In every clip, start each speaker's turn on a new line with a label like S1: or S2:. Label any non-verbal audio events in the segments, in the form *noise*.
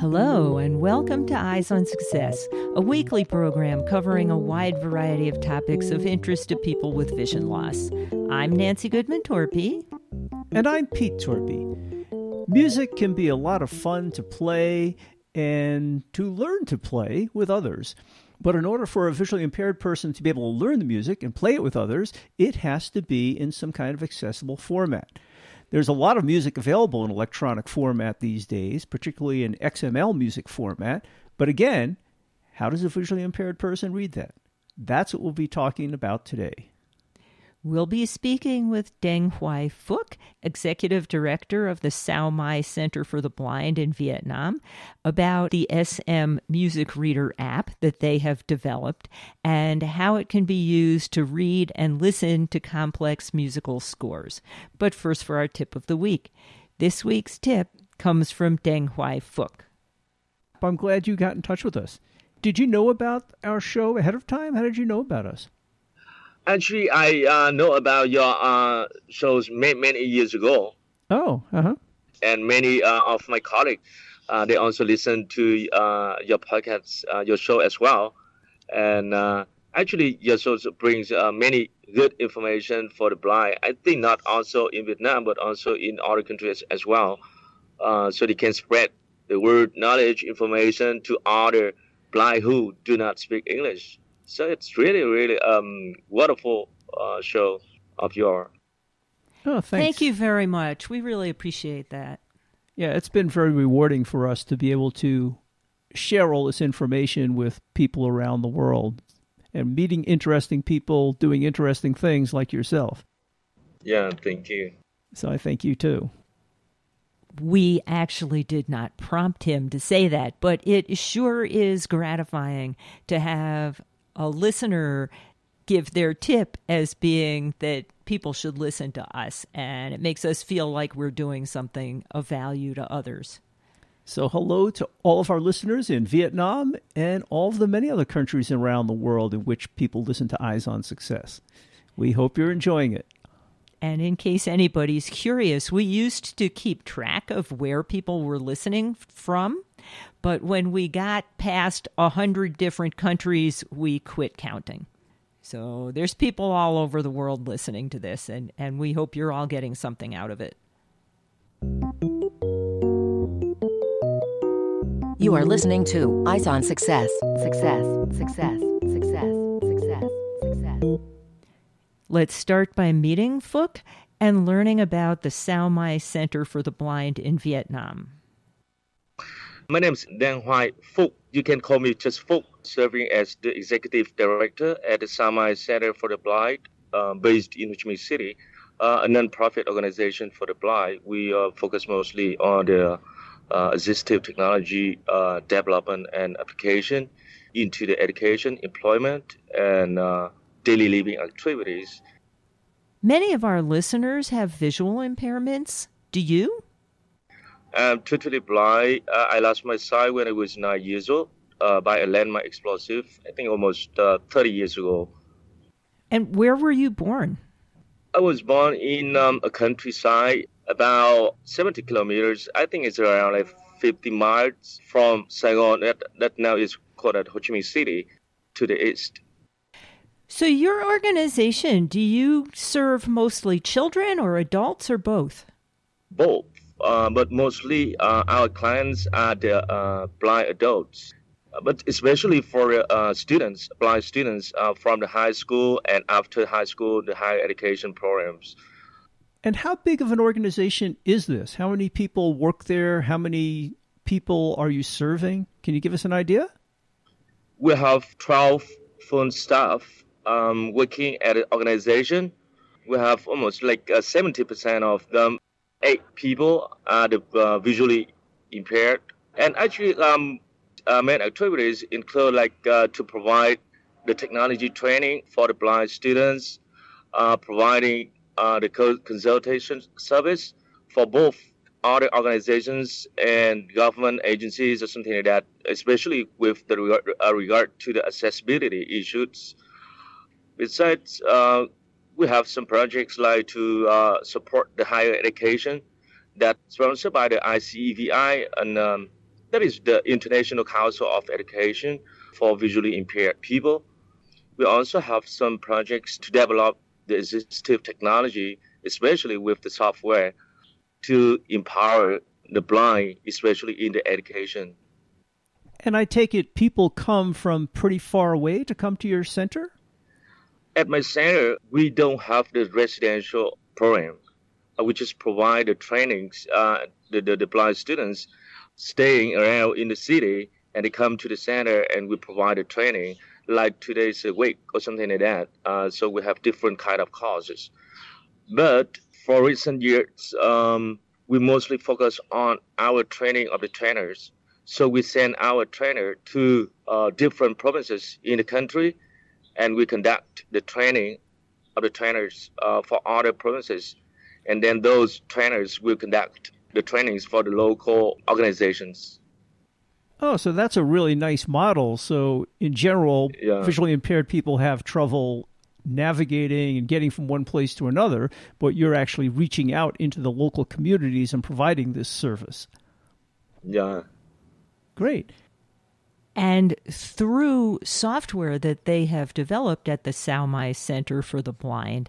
S1: Hello, and welcome to Eyes on Success, a weekly program covering a wide variety of topics of interest to people with vision loss. I'm Nancy Goodman Torpy.
S2: And I'm Pete Torpy. Music can be a lot of fun to play and to learn to play with others. But in order for a visually impaired person to be able to learn the music and play it with others, it has to be in some kind of accessible format. There's a lot of music available in electronic format these days, particularly in XML music format. But again, how does a visually impaired person read that? That's what we'll be talking about today.
S1: We'll be speaking with Deng Hoai Phuc, Executive Director of the Sao Mai Center for the Blind in Vietnam, about the SM Music Reader app that they have developed and how it can be used to read and listen to complex musical scores. But first, for our tip of the week. This week's tip comes from Deng Hoai Phuc.
S2: I'm glad you got in touch with us. Did you know about our show ahead of time? How did you know about us?
S3: Actually, I uh, know about your uh, shows many, many years ago.
S2: Oh, uh huh.
S3: And many uh, of my colleagues, uh, they also listen to uh, your podcast, uh, your show as well. And actually, your show brings many good information for the blind. I think not also in Vietnam, but also in other countries as well. so they can spread the word, knowledge, information to other blind who do not speak English. So it's really, really um, wonderful uh, show of your.
S2: Oh, thanks.
S1: Thank you very much. We really appreciate that.
S2: Yeah, it's been very rewarding for us to be able to share all this information with people around the world and meeting interesting people doing interesting things like yourself.
S3: Yeah, thank you.
S2: So I thank you too.
S1: We actually did not prompt him to say that, but it sure is gratifying to have a listener give their tip as being that people should listen to us and it makes us feel like we're doing something of value to others.
S2: So, hello to all of our listeners in Vietnam and all of the many other countries around the world in which people listen to Eyes on Success. We hope you're enjoying it.
S1: And in case anybody's curious, we used to keep track of where people were listening from. But when we got past a hundred different countries, we quit counting. So there's people all over the world listening to this, and, and we hope you're all getting something out of it.
S4: You are listening to Eyes on Success. Success, success, success, success, success.
S1: Let's start by meeting Phuc and learning about the Sao Mai Center for the Blind in Vietnam.
S3: My name is Deng Hoai Phuc. You can call me just Phuc, serving as the executive director at the Sao Mai Center for the Blind, uh, based in Ho Chi Minh City, uh, a non-profit organization for the blind. We uh, focus mostly on the uh, assistive technology uh, development and application into the education, employment, and uh, daily living activities.
S1: Many of our listeners have visual impairments. Do you?
S3: I'm totally blind. Uh, I lost my sight when I was nine years old uh, by a landmine explosive, I think almost uh, 30 years ago.
S1: And where were you born?
S3: I was born in um, a countryside about 70 kilometers. I think it's around like 50 miles from Saigon, that, that now is called Ho Chi Minh City, to the east.
S1: So, your organization, do you serve mostly children or adults or both?
S3: Both uh, but mostly uh, our clients are the uh, blind adults. Uh, but especially for uh, students, blind students uh, from the high school and after high school, the higher education programs.
S2: And how big of an organization is this? How many people work there? How many people are you serving? Can you give us an idea?
S3: We have 12 full staff um, working at an organization. We have almost like 70% of them eight people are the, uh, visually impaired. And actually, um, uh, main activities include like uh, to provide the technology training for the blind students, uh, providing uh, the consultation service for both other organizations and government agencies or something like that, especially with the uh, regard to the accessibility issues. Besides, uh, we have some projects like to uh, support the higher education, that's sponsored by the ICEVI, and um, that is the International Council of Education for Visually Impaired People. We also have some projects to develop the assistive technology, especially with the software, to empower the blind, especially in the education.
S2: And I take it people come from pretty far away to come to your center?
S3: At my center, we don't have the residential program. Uh, we just provide the trainings, uh, the, the, the blind students staying around in the city and they come to the center and we provide a training like two days a week or something like that. Uh, so we have different kind of courses. But for recent years, um, we mostly focus on our training of the trainers. So we send our trainer to uh, different provinces in the country, and we conduct the training of the trainers uh, for other provinces, and then those trainers will conduct the trainings for the local organizations.
S2: Oh, so that's a really nice model. So, in general,
S3: Yeah.
S2: visually impaired people have trouble navigating and getting from one place to another, but you're actually reaching out into the local communities and providing this service.
S3: Yeah.
S2: Great.
S1: And through software that they have developed at the Sao Mai Center for the Blind,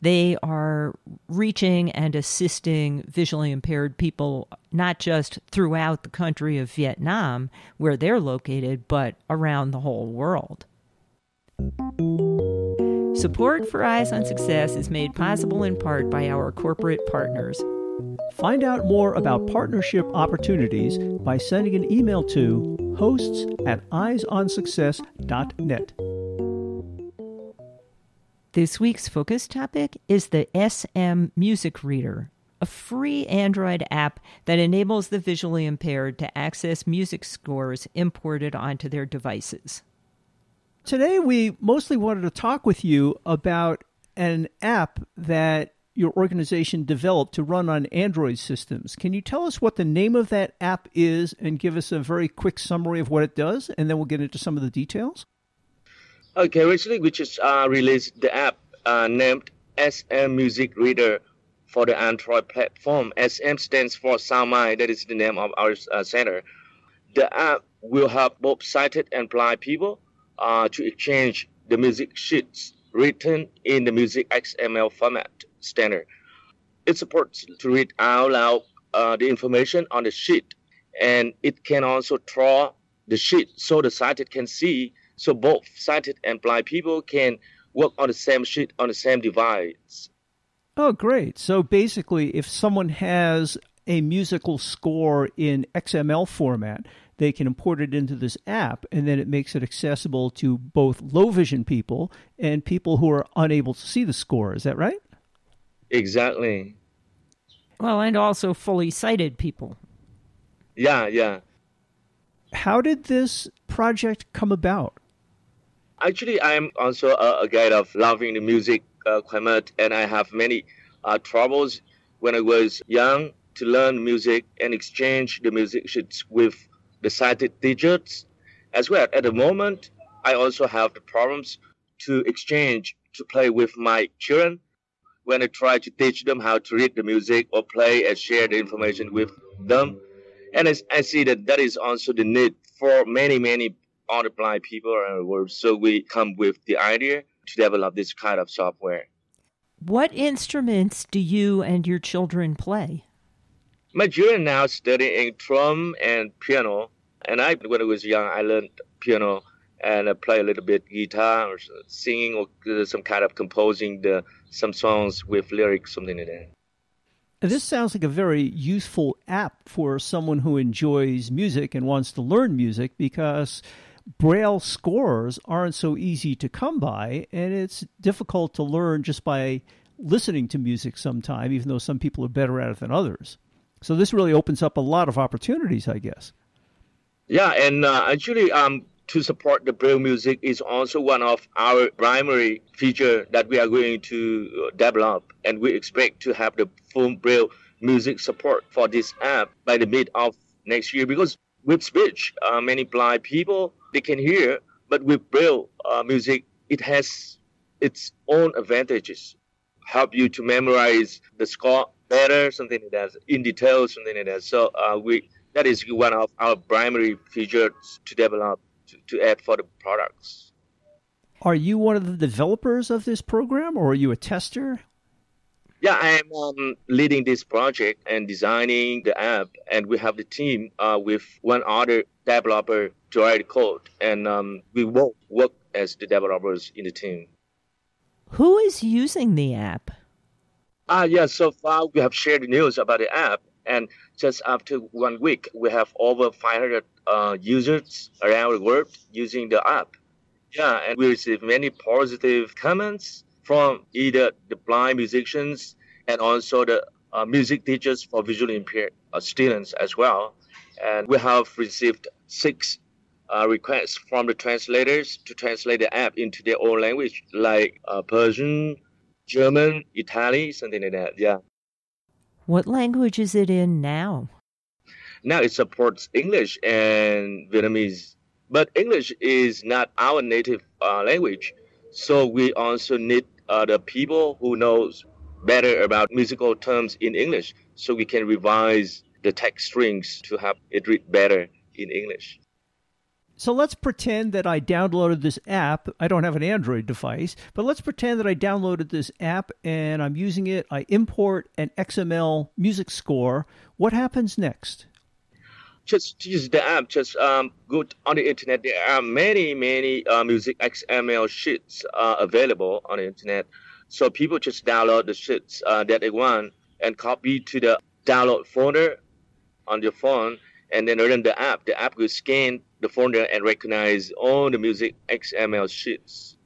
S1: they are reaching and assisting visually impaired people not just throughout the country of Vietnam, where they're located, but around the whole world. Support for Eyes on Success is made possible in part by our corporate partners.
S2: Find out more about partnership opportunities by sending an email to hosts at eyesonsuccess.net.
S1: This week's focus topic is the SM Music Reader, a free Android app that enables the visually impaired to access music scores imported onto their devices.
S2: Today, we mostly wanted to talk with you about an app that your organization developed to run on Android systems. Can you tell us what the name of that app is and give us a very quick summary of what it does? And then we'll get into some of the details.
S3: Okay, recently we just uh, released the app uh, named SM Music Reader for the Android platform. SM stands for Sao Mai, that is the name of our uh, center. The app will help both sighted and blind people uh, to exchange the music sheets written in the music XML format standard. It supports to read out loud uh, the information on the sheet, and it can also draw the sheet so the sighted can see so both sighted and blind people can work on the same sheet on the same device.
S2: Oh, great. So basically, if someone has a musical score in XML format, they can import it into this app, and then it makes it accessible to both low vision people and people who are unable to see the score. Is that right?
S3: Exactly.
S1: Well, and also fully sighted people.
S3: Yeah, yeah.
S2: How did this project come about?
S3: Actually, I'm also a, a guy of loving the music uh, quite much, and I have many uh, troubles when I was young to learn music and exchange the music sheets with the sighted teachers. As well, at the moment, I also have the problems to exchange to play with my children when I try to teach them how to read the music or play and share the information with them. And I, I see that that is also the need for many, many other blind people around the world. So we come with the idea to develop this kind of software.
S1: What instruments do you and your children play?
S3: My children now studying drum and piano. And I, when I was young, I learned piano and I play a little bit guitar or singing or some kind of composing the some songs with lyrics, something like that.
S2: This sounds like a very useful app for someone who enjoys music and wants to learn music because Braille scores aren't so easy to come by, and it's difficult to learn just by listening to music sometime, even though some people are better at it than others. So this really opens up a lot of opportunities, I guess.
S3: Yeah, and uh, actually, um, to support the Braille music is also one of our primary feature that we are going to uh, develop, and we expect to have the full Braille music support for this app by the mid of next year. Because with speech, uh, many blind people they can hear, but with Braille uh, music, it has its own advantages. Help you to memorize the score better, something like that, in detail, something like that. So uh, we that is one of our primary features to develop to, to add for the products.
S2: Are you one of the developers of this program, or are you a tester?
S3: Yeah, I am um, leading this project and designing the app, and we have the team uh, with one other developer to write code, and um, we both work as the developers in the team.
S1: Who is using the app?
S3: Ah, yeah. So far, we have shared news about the app, and just after one week, we have over 500 uh, users around the world using the app. Yeah, and we receive many positive comments from either the blind musicians and also the uh, music teachers for visually impaired uh, students as well. And we have received six uh, requests from the translators to translate the app into their own language, like uh, Persian, German, Italian, something like that. Yeah.
S1: What language is it in now?
S3: Now it supports English and Vietnamese, but English is not our native uh, language, so we also need uh, the people who knows better about musical terms in English, so we can revise the text strings to have it read better in English.
S2: So let's pretend that I downloaded this app. I don't have an Android device, but let's pretend that I downloaded this app and I'm using it. I import an XML music score. What happens next?
S3: Just use the app. Just um, go on the internet. There are many, many uh, music XML sheets uh, available on the internet. So people just download the sheets uh, that they want and copy to the download folder on your phone, and then run the app. The app will scan the folder and recognize all the music XML sheets.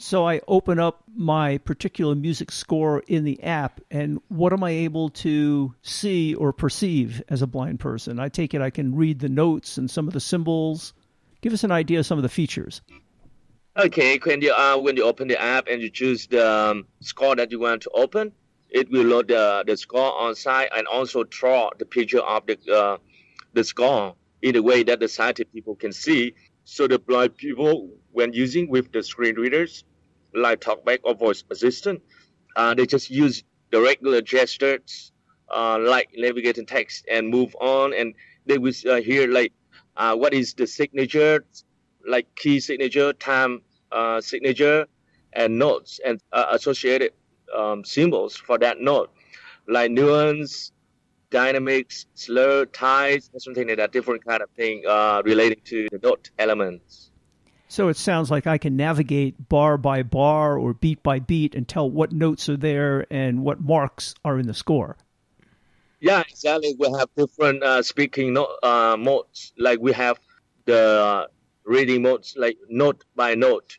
S2: So I open up my particular music score in the app, and what am I able to see or perceive as a blind person? I take it I can read the notes and some of the symbols. Give us an idea of some of the features.
S3: Okay, when you uh, when you open the app and you choose the um, score that you want to open, it will load the, the score on site and also draw the picture of the uh, the score in a way that the sighted people can see. So the blind people, when using with the screen readers, like TalkBack or Voice Assistant, uh, they just use the regular gestures, uh, like navigating text and move on, and they will uh, hear like uh, what is the signature, like key signature, time uh, signature, and notes and uh, associated um, symbols for that note, like nuance, dynamics, slur, ties, something like that, different kind of thing uh, relating to the note elements.
S2: So it sounds like I can navigate bar by bar or beat by beat and tell what notes are there and what marks are in the score.
S3: Yeah, exactly. We have different uh, speaking note, uh, modes. Like we have the reading modes, like note by note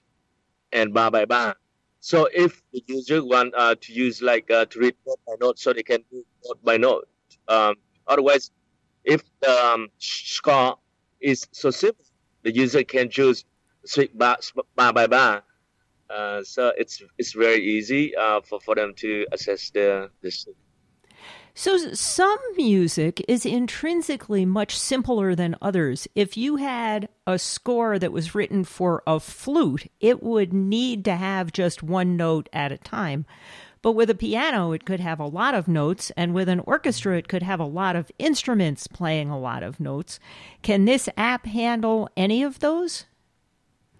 S3: and bar by bar. So if the user want uh, to use like uh, to read note by note, so they can do note by note. Um, otherwise, if the um, score is so simple, the user can choose bar, bar by bar. Uh, so it's it's very easy uh, for, for them to assess the the.
S1: So some music is intrinsically much simpler than others. If you had a score that was written for a flute, it would need to have just one note at a time. But with a piano, it could have a lot of notes, and with an orchestra, it could have a lot of instruments playing a lot of notes. Can this app handle any of those?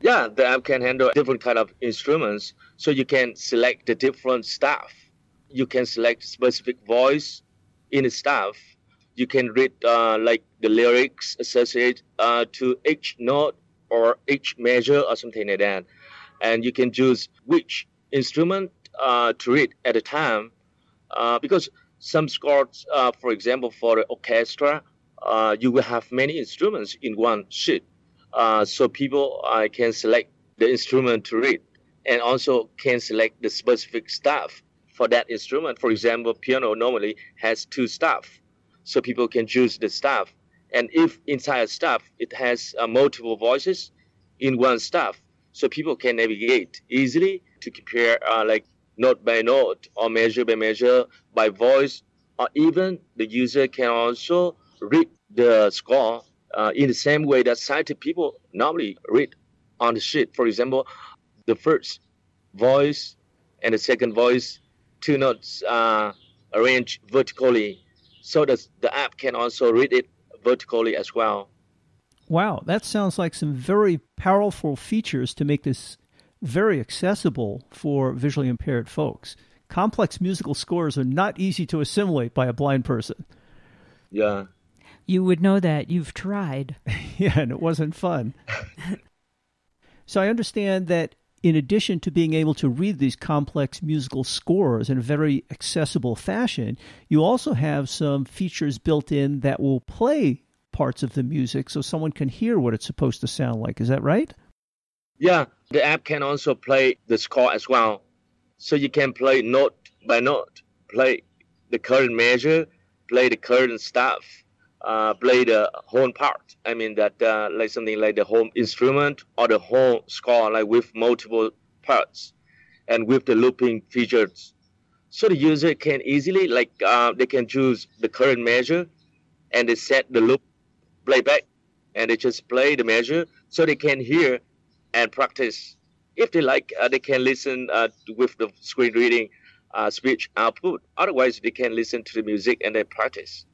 S3: Yeah, the app can handle different kind of instruments, so you can select the different staff. You can select specific voice in the staff. You can read uh, like the lyrics associated uh, to each note or each measure or something like that, and you can choose which instrument uh, to read at a time uh, because some scores, uh, for example, for the orchestra, uh, you will have many instruments in one sheet. Uh, so people uh, can select the instrument to read and also can select the specific staff for that instrument. For example, piano normally has two staff. So people can choose the staff. And if a staff, it has multiple voices in one staff. So people can navigate easily to compare like note by note or measure by measure by voice, or even the user can also read the score uh, in the same way that sighted people normally read on the sheet. For example, the first voice and the second voice, two notes uh, arranged vertically, so that the app can also read it vertically as well.
S2: Wow, that sounds like some very powerful features to make this very accessible for visually impaired folks. Complex musical scores are not easy to assimilate by a blind person.
S3: Yeah.
S1: You would know that. You've tried. *laughs*
S2: yeah, and it wasn't fun. *laughs* so I understand that in addition to being able to read these complex musical scores in a very accessible fashion, you also have some features built in that will play parts of the music so someone can hear what it's supposed to sound like. Is that right?
S3: Yeah, the app can also play the score as well. So you can play note by note, play the current measure, play the current stuff, uh, play the whole part. I mean that uh, like something like the whole instrument or the whole score, like with multiple parts and with the looping features. So the user can easily like uh, they can choose the current measure and they set the loop playback and they just play the measure so they can hear and practice. If they like, uh, they can listen uh, with the screen reading uh, speech output. Otherwise, they can listen to the music and then practice.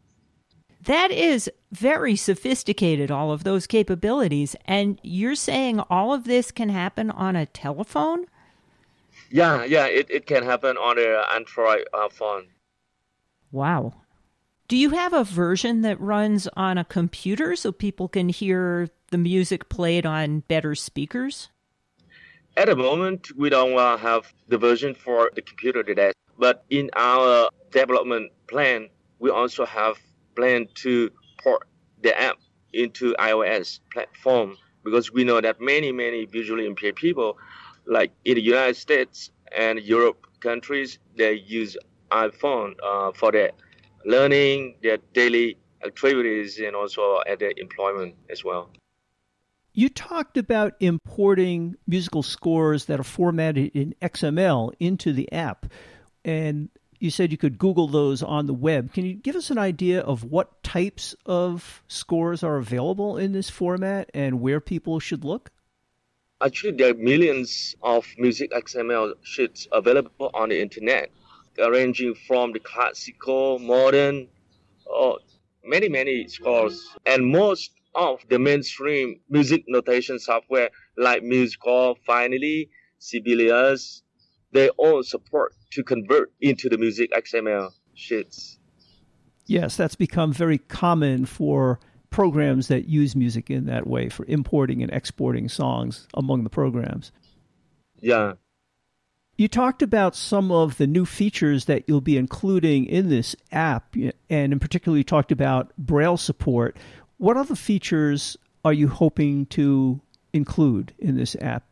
S1: That is very sophisticated, all of those capabilities. And you're saying all of this can happen on a telephone?
S3: Yeah, yeah, it, it can happen on an Android uh, phone.
S1: Wow. Do you have a version that runs on a computer so people can hear the music played on better speakers?
S3: At the moment, we don't uh, have the version for the computer today. But in our development plan, we also have plan to port the app into iOS platform because we know that many, many visually impaired people, like in the United States and Europe countries, they use iPhone uh, for their learning, their daily activities, and also at their employment as well.
S2: You talked about importing musical scores that are formatted in XML into the app. And you said you could Google those on the web. Can you give us an idea of what types of scores are available in this format and where people should look?
S3: Actually, there are millions of music XML sheets available on the internet, ranging from the classical, modern, or many, many scores. And most of the mainstream music notation software like MuseScore, Finale, Sibelius, they all support to convert into the music XML sheets.
S2: Yes, that's become very common for programs that use music in that way for importing and exporting songs among the programs.
S3: Yeah.
S2: You talked about some of the new features that you'll be including in this app, and in particular, you talked about Braille support. What other features are you hoping to include in this app?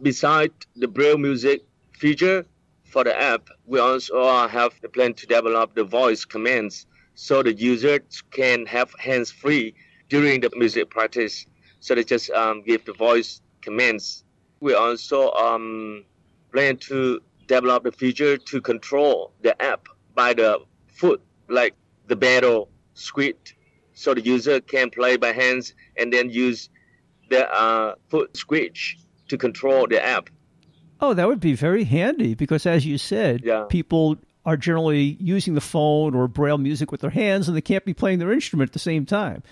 S3: Besides the Braille music feature for the app, we also have the plan to develop the voice commands so the users can have hands free during the music practice. So they just um, give the voice commands. We also um, plan to develop the feature to control the app by the foot, like the pedal switch, so the user can play by hands and then use the uh, foot switch to control the app.
S2: Oh, that would be very handy because, as you said,
S3: Yeah.
S2: people are generally using the phone or braille music with their hands and they can't be playing their instrument at the same time.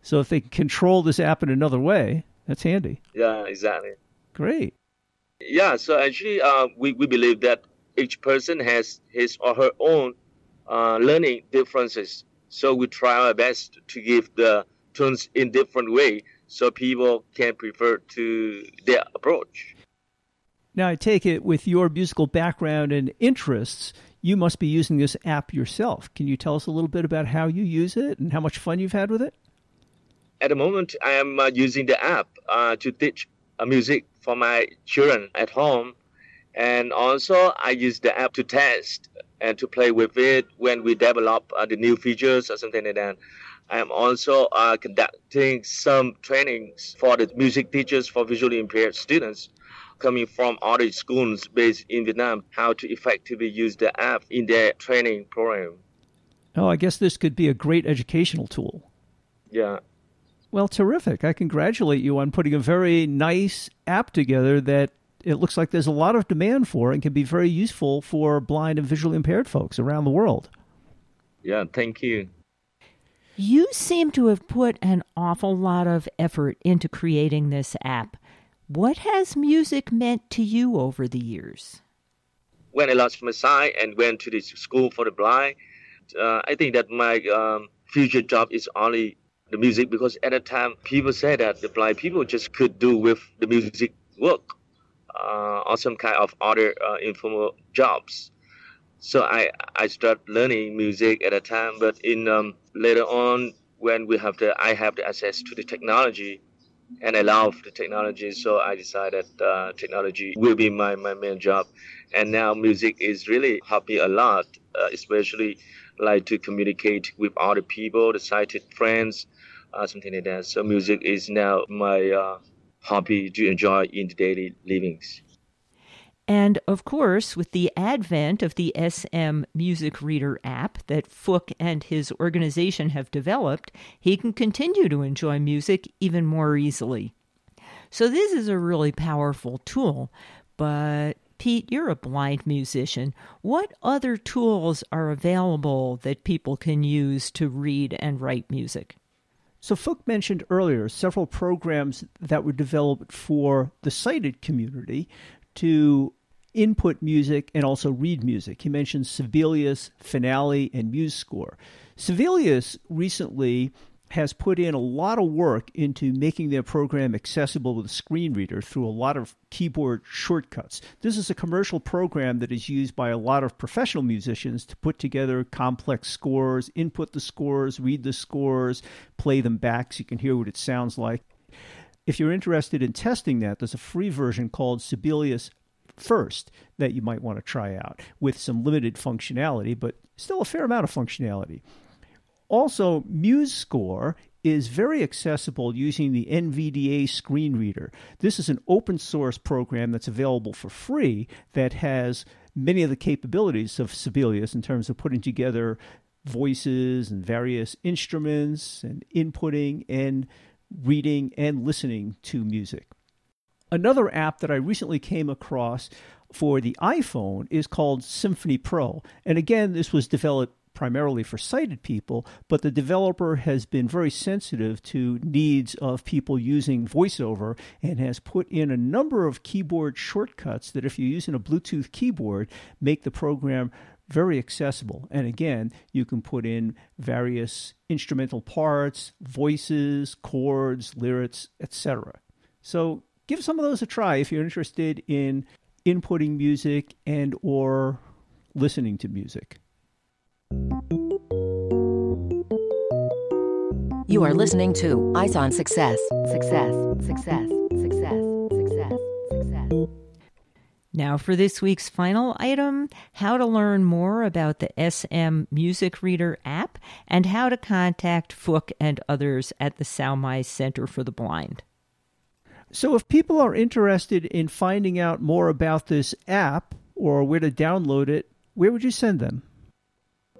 S2: So if they can control this app in another way, that's handy.
S3: Yeah, exactly.
S2: Great.
S3: Yeah, so actually, uh, we, we believe that each person has his or her own uh, learning differences. So we try our best to give the tunes in different way so people can prefer to their approach.
S2: Now, I take it with your musical background and interests, you must be using this app yourself. Can you tell us a little bit about how you use it and how much fun you've had with it?
S3: At the moment, I am uh, using the app uh, to teach uh, music for my children at home. And also, I use the app to test and to play with it when we develop uh, the new features or something like that. I am also uh, conducting some trainings for the music teachers for visually impaired students coming from other schools based in Vietnam, how to effectively use the app in their training program.
S2: Oh, I guess this could be a great educational tool.
S3: Yeah.
S2: Well, terrific. I congratulate you on putting a very nice app together that it looks like there's a lot of demand for and can be very useful for blind and visually impaired folks around the world.
S3: Yeah, thank you.
S1: You seem to have put an awful lot of effort into creating this app. What has music meant to you over the years?
S3: When I lost my sight and went to the school for the blind, uh, I think that my um, future job is only the music because at the time people said that the blind people just could do with the music work or some kind of other uh, informal jobs. So I I started learning music at a time, but in um, later on when we have the I have the access to the technology, and I love the technology, so I decided uh, technology will be my, my main job. And now music is really helping a lot, uh, especially like to communicate with other people, the sighted friends, uh, something like that. So music is now my uh, hobby to enjoy in the daily livings.
S1: And of course, with the advent of the SM Music Reader app that Phuc and his organization have developed, he can continue to enjoy music even more easily. So, this is a really powerful tool. But, Pete, you're a blind musician. What other tools are available that people can use to read and write music?
S2: So, Phuc mentioned earlier several programs that were developed for the sighted community to input music and also read music. He mentioned Sibelius, Finale, and MuseScore. Sibelius recently has put in a lot of work into making their program accessible with a screen reader through a lot of keyboard shortcuts. This is a commercial program that is used by a lot of professional musicians to put together complex scores, input the scores, read the scores, play them back so you can hear what it sounds like. If you're interested in testing that, there's a free version called Sibelius first that you might want to try out with some limited functionality, but still a fair amount of functionality. Also, MuseScore is very accessible using the NVDA screen reader. This is an open source program that's available for free that has many of the capabilities of Sibelius in terms of putting together voices and various instruments and inputting and reading and listening to music. Another app that I recently came across for the iPhone is called Symphony Pro. And again, this was developed primarily for sighted people, but the developer has been very sensitive to needs of people using voiceover and has put in a number of keyboard shortcuts that, if you're using a Bluetooth keyboard, make the program very accessible. And again, you can put in various instrumental parts, voices, chords, lyrics, etc. So give some of those a try if you're interested in inputting music and or listening to music.
S4: You are listening to Eyes on Success. Success, success, success, success, success.
S1: Now, for this week's final item how to learn more about the SM Music Reader app and how to contact Phuc and others at the Sao Mai Center for the Blind.
S2: So, if people are interested in finding out more about this app or where to download it, where would you send them?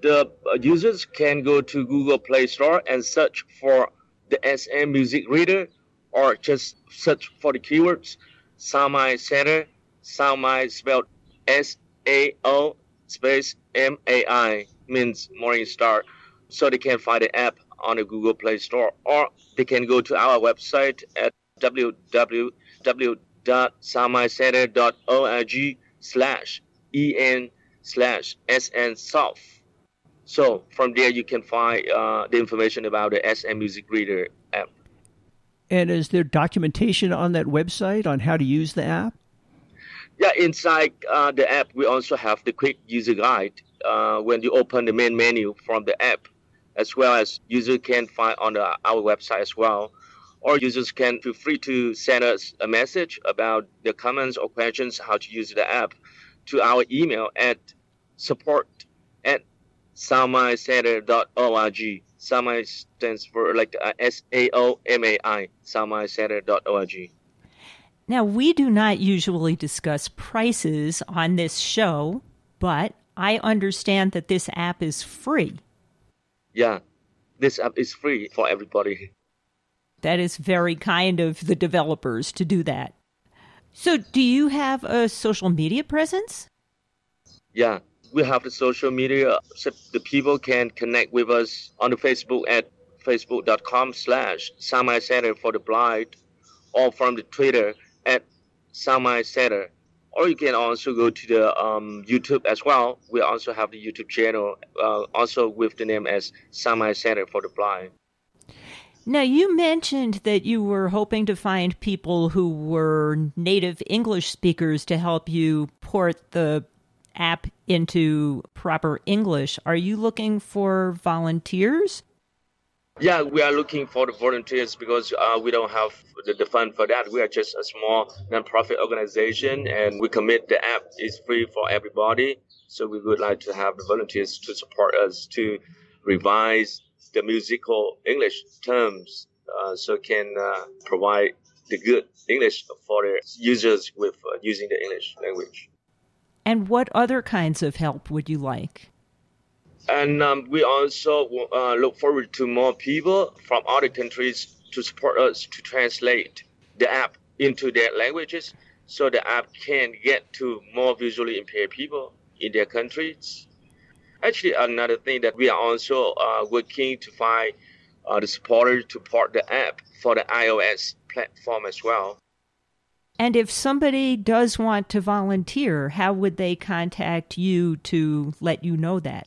S3: The users can go to Google Play Store and search for the SM Music Reader or just search for the keywords Sao Mai Center, Sao Mai spelled S A O space M A I means morning star. So they can find the app on the Google Play Store or they can go to our website at www.saomaicenter.org slash en slash sn south. So from there you can find uh, the information about the SM Music Reader app.
S2: And is there documentation on that website on how to use the app?
S3: Yeah, inside uh, the app we also have the quick user guide uh, when you open the main menu from the app, as well as user can find on the, our website as well or users can feel free to send us a message about the comments or questions how to use the app to our email at support at saomaicenter.org. Saomai stands for like uh, S-A-O-M-A-I, saomaicenter.org.
S1: Now, we do not usually discuss prices on this show, but I understand that this app is free.
S3: Yeah, this app is free for everybody.
S1: That is very kind of the developers to do that. So, do you have a social media presence?
S3: Yeah, we have the social media so the people can connect with us on the Facebook at facebook.com slash Sao Mai Center for the Blind or from the Twitter at Sao Mai Center. Or you can also go to the um, YouTube as well. We also have the YouTube channel, uh, also with the name as Sao Mai Center for the Blind.
S1: Now, you mentioned that you were hoping to find people who were native English speakers to help you port the app into proper English. Are you looking for volunteers?
S3: Yeah, we are looking for the volunteers because uh, we don't have the, the, fund for that. We are just a small nonprofit organization, and we commit the app is free for everybody. So we would like to have the volunteers to support us to revise the musical English terms, uh, so can uh, provide the good English for the users with uh, using the English language.
S1: And what other kinds of help would you like?
S3: And um, we also uh, look forward to more people from other countries to support us to translate the app into their languages so the app can get to more visually impaired people in their countries. Actually, another thing that we are also uh, working to find uh, the supporter to port the app for the iOS platform as well.
S1: And if somebody does want to volunteer, how would they contact you to let you know that?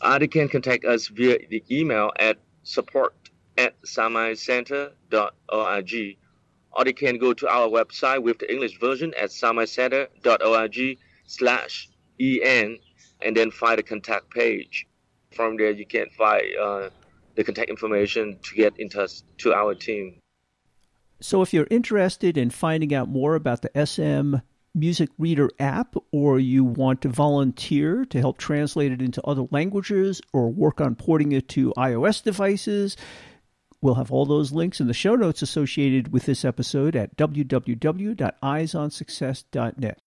S3: Uh, they can contact us via the email at support at saomaicenter.org or they can go to our website with the English version at saomaicenter.org slash en and then find the contact page. From there, you can find uh, the contact information to get in touch to our team.
S2: So, if you're interested in finding out more about the SM Music Reader app, or you want to volunteer to help translate it into other languages or work on porting it to iOS devices, we'll have all those links in the show notes associated with this episode at www.eyesonsuccess.net.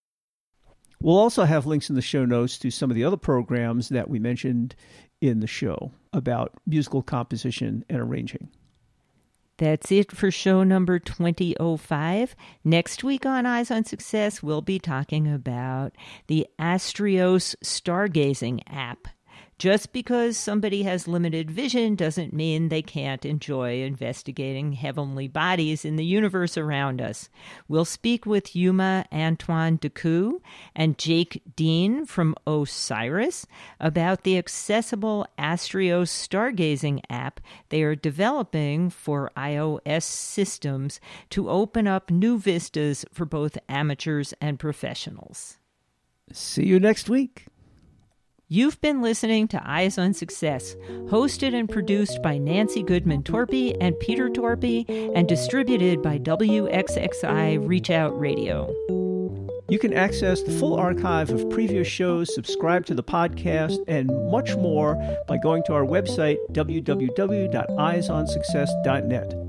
S2: We'll also have links in the show notes to some of the other programs that we mentioned in the show about musical composition and arranging.
S1: That's it for show number 2005. Next week on Eyes on Success, we'll be talking about the Astrios Stargazing app. Just because somebody has limited vision doesn't mean they can't enjoy investigating heavenly bodies in the universe around us. We'll speak with Yuma Antoine Decoux and Jake Dean from Osiris about the accessible Astrios stargazing app they are developing for iOS systems to open up new vistas for both amateurs and professionals.
S2: See you next week.
S1: You've been listening to Eyes on Success, hosted and produced by Nancy Goodman Torpy and Peter Torpy, and distributed by WXXI Reach Out Radio.
S2: You can access the full archive of previous shows, subscribe to the podcast, and much more by going to our website, www.eyesonsuccess.net.